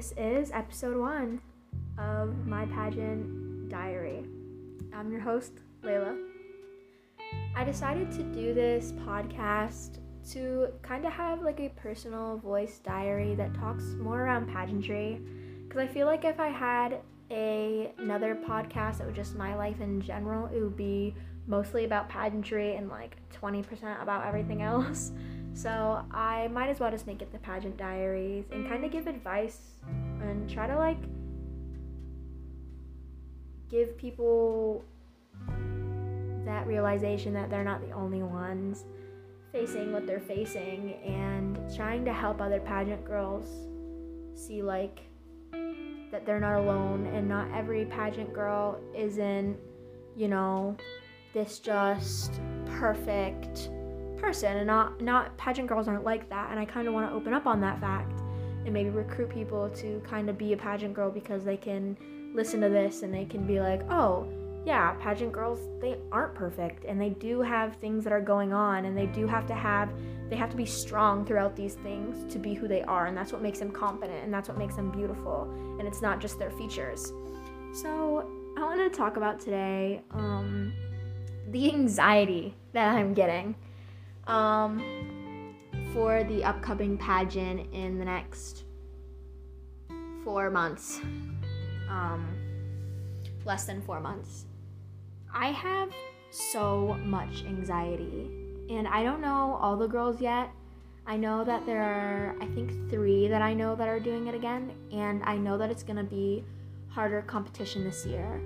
This is episode one of my pageant diary. I'm your host, Layla. I decided to do this podcast to kind of have like a personal voice diary that talks more around pageantry because I feel like if I had a, another podcast that was just my life in general, it would be mostly about pageantry and like 20% about everything else. So I might as well just make it the pageant diaries and kind of give advice and try to like give people that realization that they're not the only ones facing what they're facing and trying to help other pageant girls see like that they're not alone and not every pageant girl isn't, you know, this just perfect person and not not pageant girls aren't like that and I kind of want to open up on that fact and maybe recruit people to kind of be a pageant girl because they can listen to this and they can be like, "Oh, yeah, pageant girls, they aren't perfect and they do have things that are going on and they do have to have they have to be strong throughout these things to be who they are and that's what makes them confident and that's what makes them beautiful and it's not just their features. So, I want to talk about today um, the anxiety that I'm getting um, for the upcoming pageant in the next four months. Um, less than four months. I have so much anxiety, and I don't know all the girls yet. I know that there are, I think, three that I know that are doing it again, and I know that it's gonna be harder competition this year,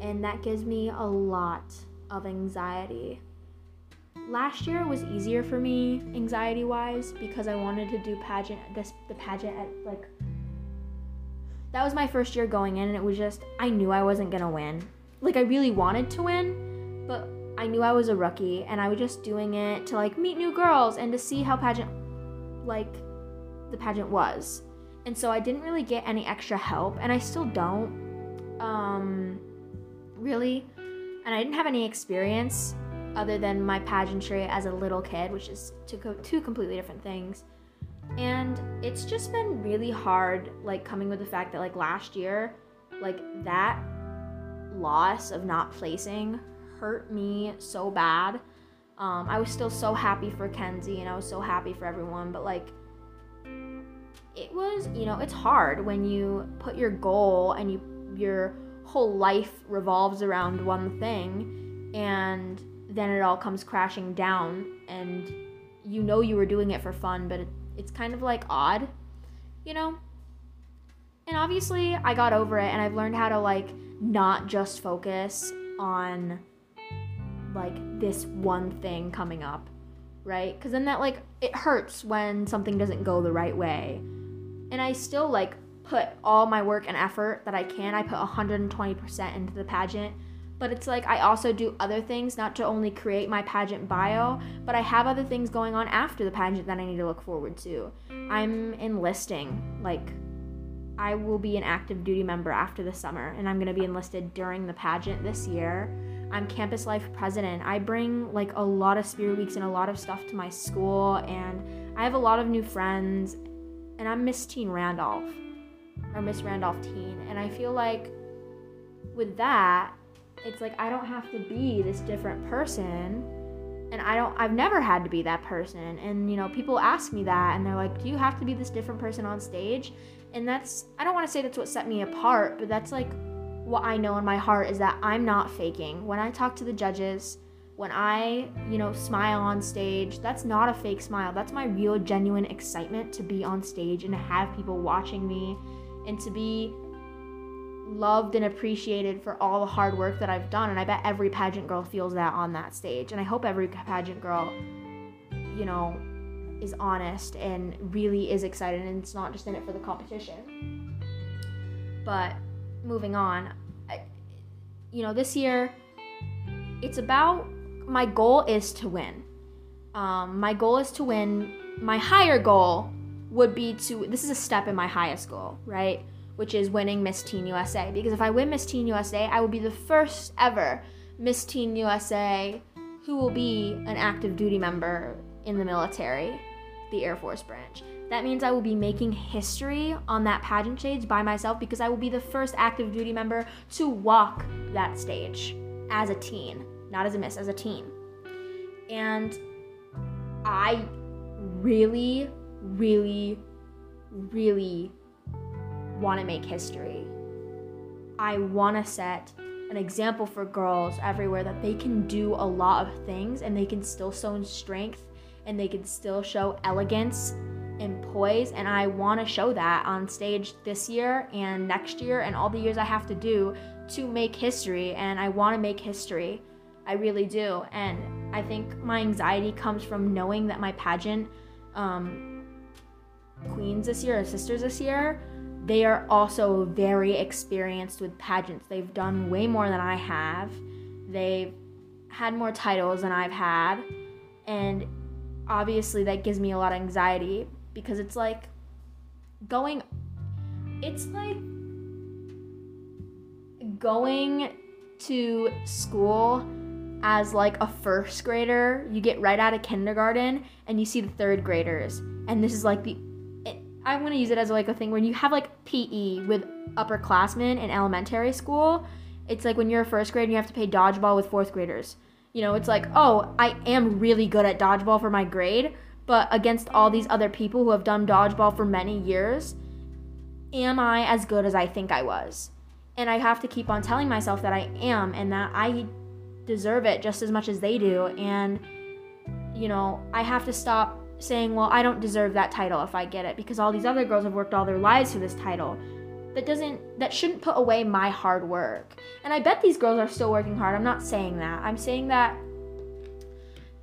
and that gives me a lot of anxiety last year was easier for me anxiety wise because I wanted to do pageant this the pageant at like that was my first year going in and it was just I knew I wasn't gonna win. Like I really wanted to win, but I knew I was a rookie and I was just doing it to like meet new girls and to see how pageant like the pageant was. And so I didn't really get any extra help and I still don't um really and I didn't have any experience other than my pageantry as a little kid, which is two, completely different things. And it's just been really hard, like coming with the fact that, like, last year, like, that loss of not placing hurt me so bad. Um, I was still so happy for Kenzie and I was so happy for everyone, but like, it was, you know, it's hard when you put your goal and you your whole life revolves around one thing and then it all comes crashing down and you know you were doing it for fun, but it, it's kind of like odd, you know? And obviously, I got over it and I've learned how to like not just focus on like this one thing coming up, right? Cuz then that like it hurts when something doesn't go the right way. And I still like put all my work and effort that I can. I put 120% into the pageant but it's like I also do other things, not to only create my pageant bio, but I have other things going on after the pageant that I need to look forward to. I'm enlisting, like, I will be an active duty member after the summer, and I'm gonna be enlisted during the pageant this year. I'm campus life president. I bring like a lot of spirit weeks and a lot of stuff to my school, and I have a lot of new friends, and I'm Miss Teen Randolph, or Miss Randolph Teen, and I feel like with that, it's like I don't have to be this different person and I don't I've never had to be that person. And you know people ask me that and they're like do you have to be this different person on stage? And that's I don't want to say that's what set me apart but that's like what I know in my heart is that I'm not faking. When I talk to the judges when I you know smile on stage that's not a fake smile. That's my real genuine excitement to be on stage and to have people watching me and to be loved and appreciated for all the hard work that I've done. And I bet every pageant girl feels that on that stage. And I hope every pageant girl, you know, is honest and really is excited and it's not just in it for the competition. But moving on, I, you know, this year, it's about my goal is to win. Um, my goal is to win. My higher goal would be to, this is a step in my highest goal, right? Which is winning Miss Teen USA. Because if I win Miss Teen USA, I will be the first ever Miss Teen USA who will be an active duty member in the military. the Air Force branch. That means I will be making history on that pageant stage by myself because I will be the first active duty member to walk that stage as a teen, not as a miss, as a teen. And I really, really, really want to make history. I want to set an example for girls everywhere that they can do a lot of things and they can still show strength and they can still show elegance and poise and I want to show that on stage this year and next year and all the years I have to do to make history and I want to make history. I really do. And I think my anxiety comes from knowing that my pageant um, queens this year or sisters this year they are also very experienced with pageants. They've done way more than I have. They've had more titles than I've had. And obviously, that gives me a lot of anxiety because it's like going, it's like going to school as like a first grader. You get right out of kindergarten and you see the third graders. And this is like the I'm gonna use it as like a thing when you have like PE with upperclassmen in elementary school. It's like when you're a first grade and you have to play dodgeball with fourth graders. You know, it's like, oh, I am really good at dodgeball for my grade, but against all these other people who have done dodgeball for many years, am I as good as I think I was? And I have to keep on telling myself that I am and that I deserve it just as much as they do. And, you know, I have to stop saying, well, I don't deserve that title if I get it because all these other girls have worked all their lives for this title. That doesn't that shouldn't put away my hard work. And I bet these girls are still working hard. I'm not saying that. I'm saying that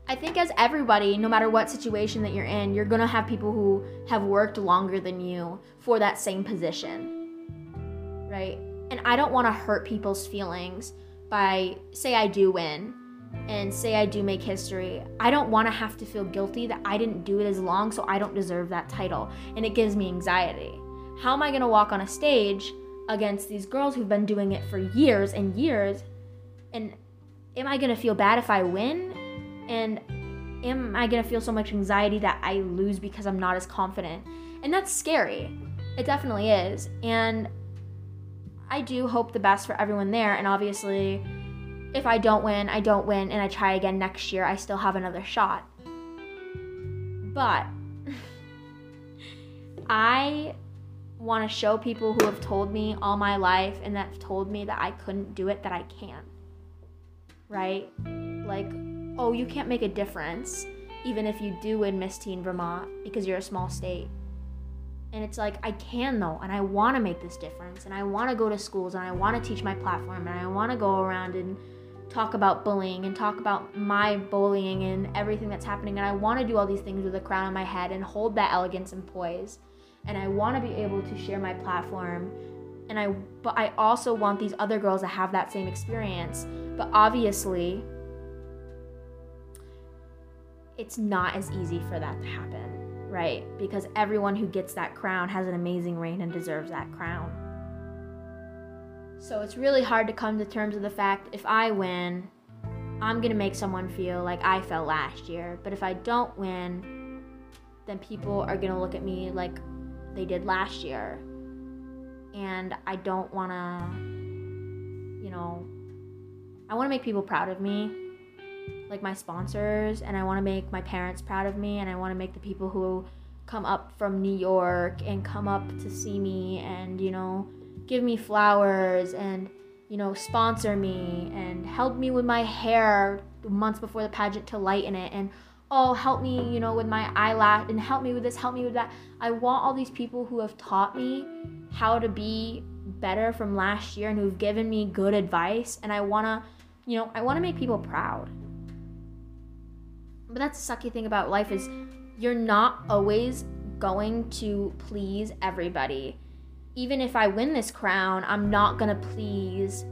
I think as everybody, no matter what situation that you're in, you're to have people who have worked longer than you for that same position. Right? And I don't want to hurt people's feelings by say I do win and say I do make history, I don't want to have to feel guilty that I didn't do it as long, so I don't deserve that title. And it gives me anxiety. How am I going to walk on a stage against these girls who've been doing it for years and years? And am I going to feel bad if I win? And am I going to feel so much anxiety that I lose because I'm not as confident? And that's scary. It definitely is. And I do hope the best for everyone there. And obviously, if I don't win, I don't win, and I try again next year, I still have another shot. But I want to show people who have told me all my life and that have told me that I couldn't do it that I can. Right? Like, oh, you can't make a difference even if you do win Miss Teen Vermont because you're a small state. And it's like, I can though, and I want to make this difference, and I want to go to schools, and I want to teach my platform, and I want to go around and talk about bullying and talk about my bullying and everything that's happening. And I want to do all these things with a crown on my head and hold that elegance and poise. And I want to be able to share my platform. And I, but I also want these other girls to have that same experience. But obviously, it's not as easy for that to happen, right? Because everyone who gets that crown has an amazing reign and deserves that crown. So it's really hard to come to terms with the fact if I win, I'm going to make someone feel like I felt last year. But if I don't win, then people are going to look at me like they did last year. And I don't want to, you know, I want to make people proud of me, like my sponsors, and I want to make my parents proud of me, and I want to make the people who come up from New York and come up to see me and, you know, give me flowers and you know sponsor me and help me with my hair months before the pageant to lighten it and oh help me you know with my eyelash and help me with this help me with that. I want all these people who have taught me how to be better from last year and who've given me good advice. And i want to you know i want to make people proud. But that's the sucky thing about life is you're not always going to please everybody even if I win this crown, I'm not gonna please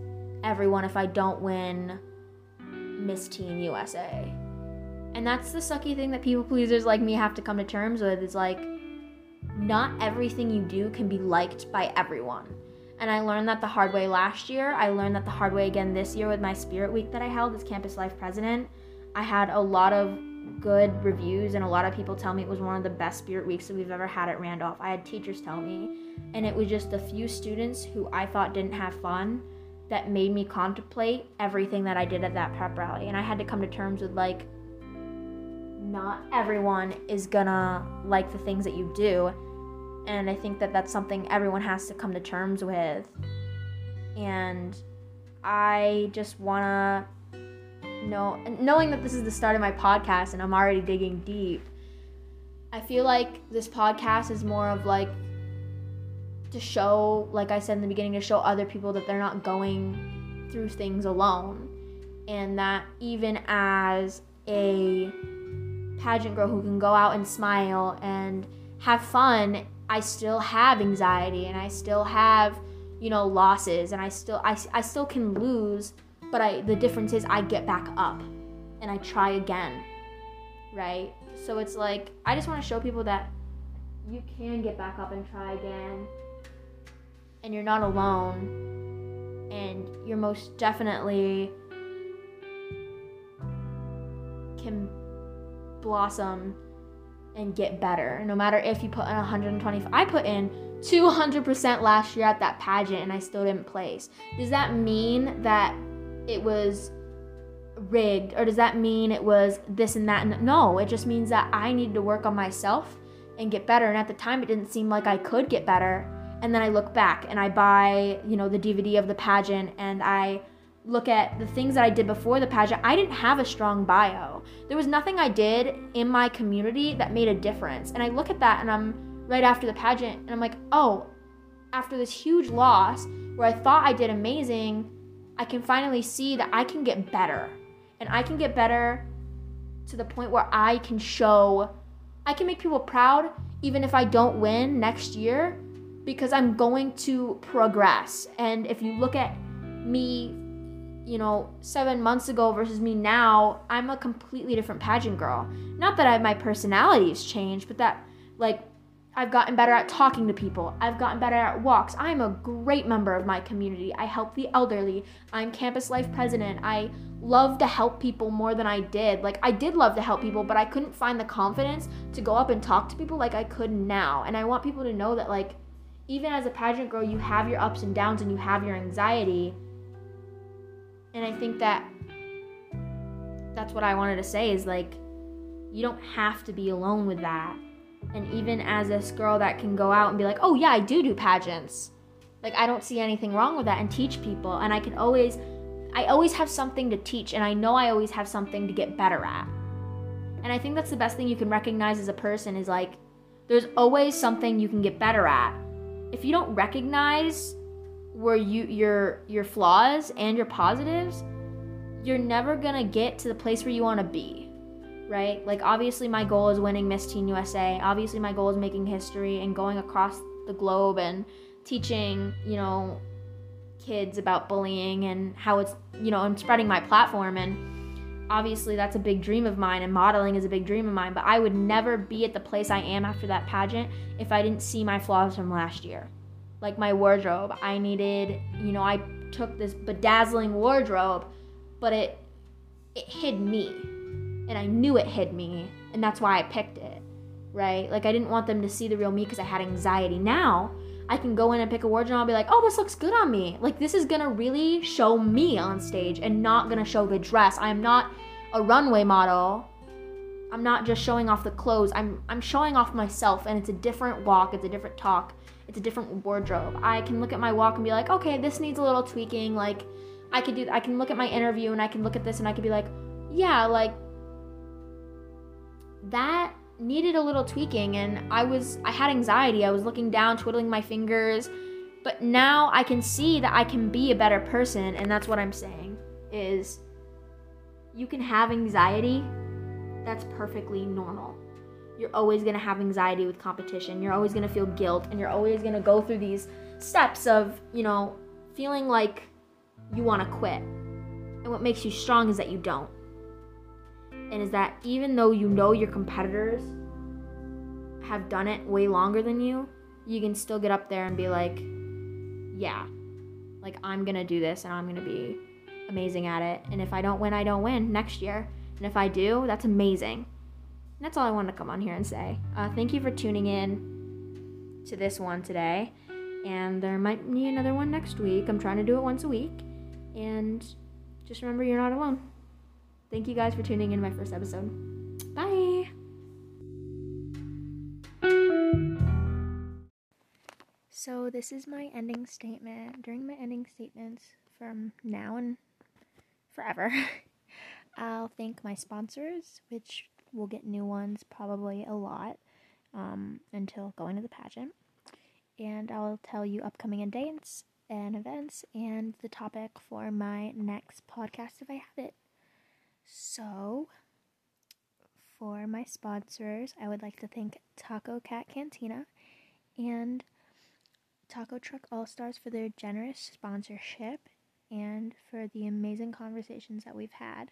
everyone if I don't win Miss Teen USA. And that's the sucky thing that people pleasers like me have to come to terms with is like, not everything you do can be liked by everyone. And I learned that the hard way last year. I learned that the hard way again this year with my Spirit Week that I held as Campus Life President. I had a lot of good reviews, and a lot of people tell me it was one of the best spirit weeks that we've ever had at Randolph. I had teachers tell me, and it was just a few students who I thought didn't have fun that made me contemplate everything that I did at that prep rally. And I had to come to terms with like, not everyone is gonna like the things that you do. And I think that that's something everyone has to come to terms with. And I just wanna know, knowing that this is the start of my podcast and I'm already digging deep, I feel like this podcast is more of like to show, like I said in the beginning, to show other people that they're not going through things alone. And that even as a pageant girl who can go out and smile and have fun, I still have anxiety and I still have, you know, losses and I still I, I still can lose, but I the difference is I get back up and I try again. Right? So it's like I just want to show people that you can get back up and try again and you're not alone and you're most definitely can blossom and get better no matter if you put in 125 i put in 200% last year at that pageant and i still didn't place does that mean that it was rigged or does that mean it was this and that no it just means that i needed to work on myself and get better and at the time it didn't seem like i could get better and then I look back and I buy, you know, the DVD of the pageant and I look at the things that I did before the pageant, I didn't have a strong bio. There was nothing I did in my community that made a difference. And I look at that and I'm right after the pageant and I'm like, oh, after this huge loss where I thought I did amazing, I can finally see that I can get better. And I can get better to the point where I can show, I can make people proud even if I don't win next year because I'm going to progress. And if you look at me, you know, seven months ago versus me now, I'm a completely different pageant girl. Not that I, my personality has changed, but that, like, I've gotten better at talking to people. I've gotten better at walks. I'm a great member of my community. I help the elderly. I'm campus life president. I love to help people more than I did. Like, I did love to help people, but I couldn't find the confidence to go up and talk to people like I could now. And I want people to know that, like, even as a pageant girl, you have your ups and downs and you have your anxiety. And I think that that's what I wanted to say is like, you don't have to be alone with that. And even as this girl that can go out and be like, oh, yeah, I do do pageants. Like, I don't see anything wrong with that and teach people. And I can always, I always have something to teach. And I know I always have something to get better at. And I think that's the best thing you can recognize as a person is like, there's always something you can get better at if you don't recognize where you your your flaws and your positives, you're never to get to the place where you want to be. Right? Like obviously my goal is winning Miss Teen USA. Obviously my goal is making history and going across the globe and teaching, you know, kids about bullying and how it's, you know, I'm spreading my platform and obviously that's a big dream of mine and modeling is a big dream of mine but i would never be at the place i am after that pageant if i didn't see my flaws from last year like my wardrobe i needed you know i took this bedazzling wardrobe but it it hid me and i knew it hid me and that's why i picked it right like i didn't want them to see the real me because i had anxiety now I can go in and pick a wardrobe and I'll be like, oh, this looks good on me. Like, this is gonna really show me on stage and not gonna show the dress. I am not a runway model. I'm not just showing off the clothes. I'm I'm showing off myself and it's a different walk, it's a different talk, it's a different wardrobe. I can look at my walk and be like, "Okay, this needs a little tweaking." Like I could do I can look at my interview and I can look at this and I could be like, "Yeah, like that needed a little tweaking and I was I had anxiety. I was looking down, twiddling my fingers, but now I can see that I can be a better person and that's what I'm saying is you can have anxiety. That's perfectly normal. You're always going to have anxiety with competition. You're always going to feel guilt and you're always going to go through these steps of, you know, feeling like you want to quit. And what makes you strong is that you don't and is that even though you know your competitors have done it way longer than you, you can still get up there and be like, yeah, like I'm gonna do this and I'm gonna be amazing at it. And if I don't win, I don't win next year. And if I do, that's amazing. that's all I wanted to come on here and say. Uh, thank you for tuning in to this one today. And there might be another one next week. I'm trying to do it once a week. And just remember, you're not alone. Thank you guys for tuning in to my first episode. Bye. So, this is my ending statement. During my ending statements from now and forever, I'll thank my sponsors, which will get new ones probably a lot um, until going to the pageant. And I'll tell you upcoming dates and events and the topic for my next podcast if I have it. So, for my sponsors, I would like to thank Taco Cat Cantina and Taco Truck All Stars for their generous sponsorship and for the amazing conversations that we've had.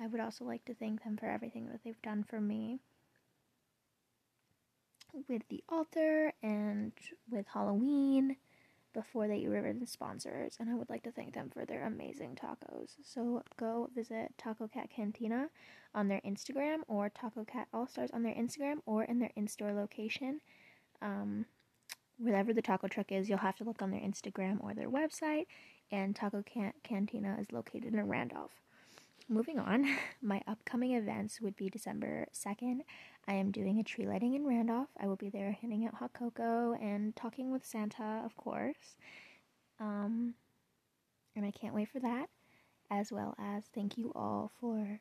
I would also like to thank them for everything that they've done for me with the altar and with Halloween before they the sponsors, and I would like to thank them for their amazing tacos. So go visit Taco Cat Cantina on their Instagram or Taco Cat All Stars on their Instagram or in their in store location. Um, wherever the taco truck is, you'll have to look on their Instagram or their website. And Taco Can- Cantina is located in Randolph. Moving on, my upcoming events would be December 2nd. I am doing a tree lighting in Randolph. I will be there handing out hot cocoa and talking with Santa, of course. Um, and I can't wait for that, as well as thank you all for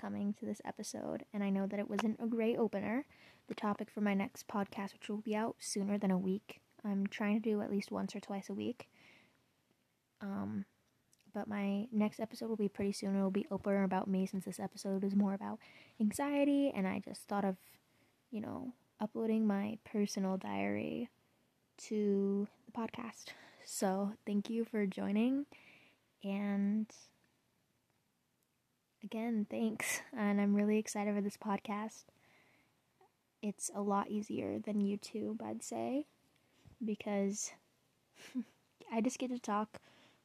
coming to this episode. And I know that it wasn't a great opener. The topic for my next podcast, which will be out sooner than a week, I'm trying to do at least once or twice a week. Um, but my next episode will be pretty soon. It will be opener about me since this episode is more about anxiety, and I just thought of, you know, uploading my personal diary to the podcast. So thank you for joining, and again, thanks. And I'm really excited for this podcast. It's a lot easier than YouTube, I'd say, because I just get to talk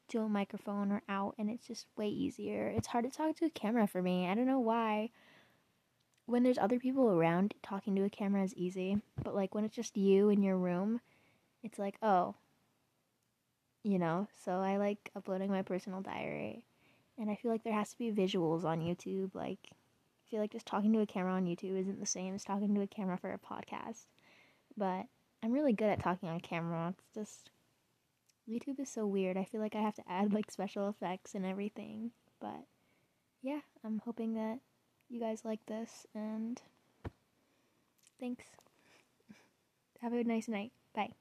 to a microphone or out and it's just way easier. It's hard to talk to a camera for me. I don't know why. When there's other people around, talking to a camera is easy, but like when it's just you in your room, it's like, oh, you know. So I like uploading my personal diary. And I feel like there has to be visuals on YouTube. Like I feel like just talking to a camera on YouTube isn't the same as talking to a camera for a podcast. But I'm really good at talking on camera. It's just YouTube is so weird. I feel like I have to add like special effects and everything. But yeah, I'm hoping that you guys like this and thanks. Have a nice night. Bye.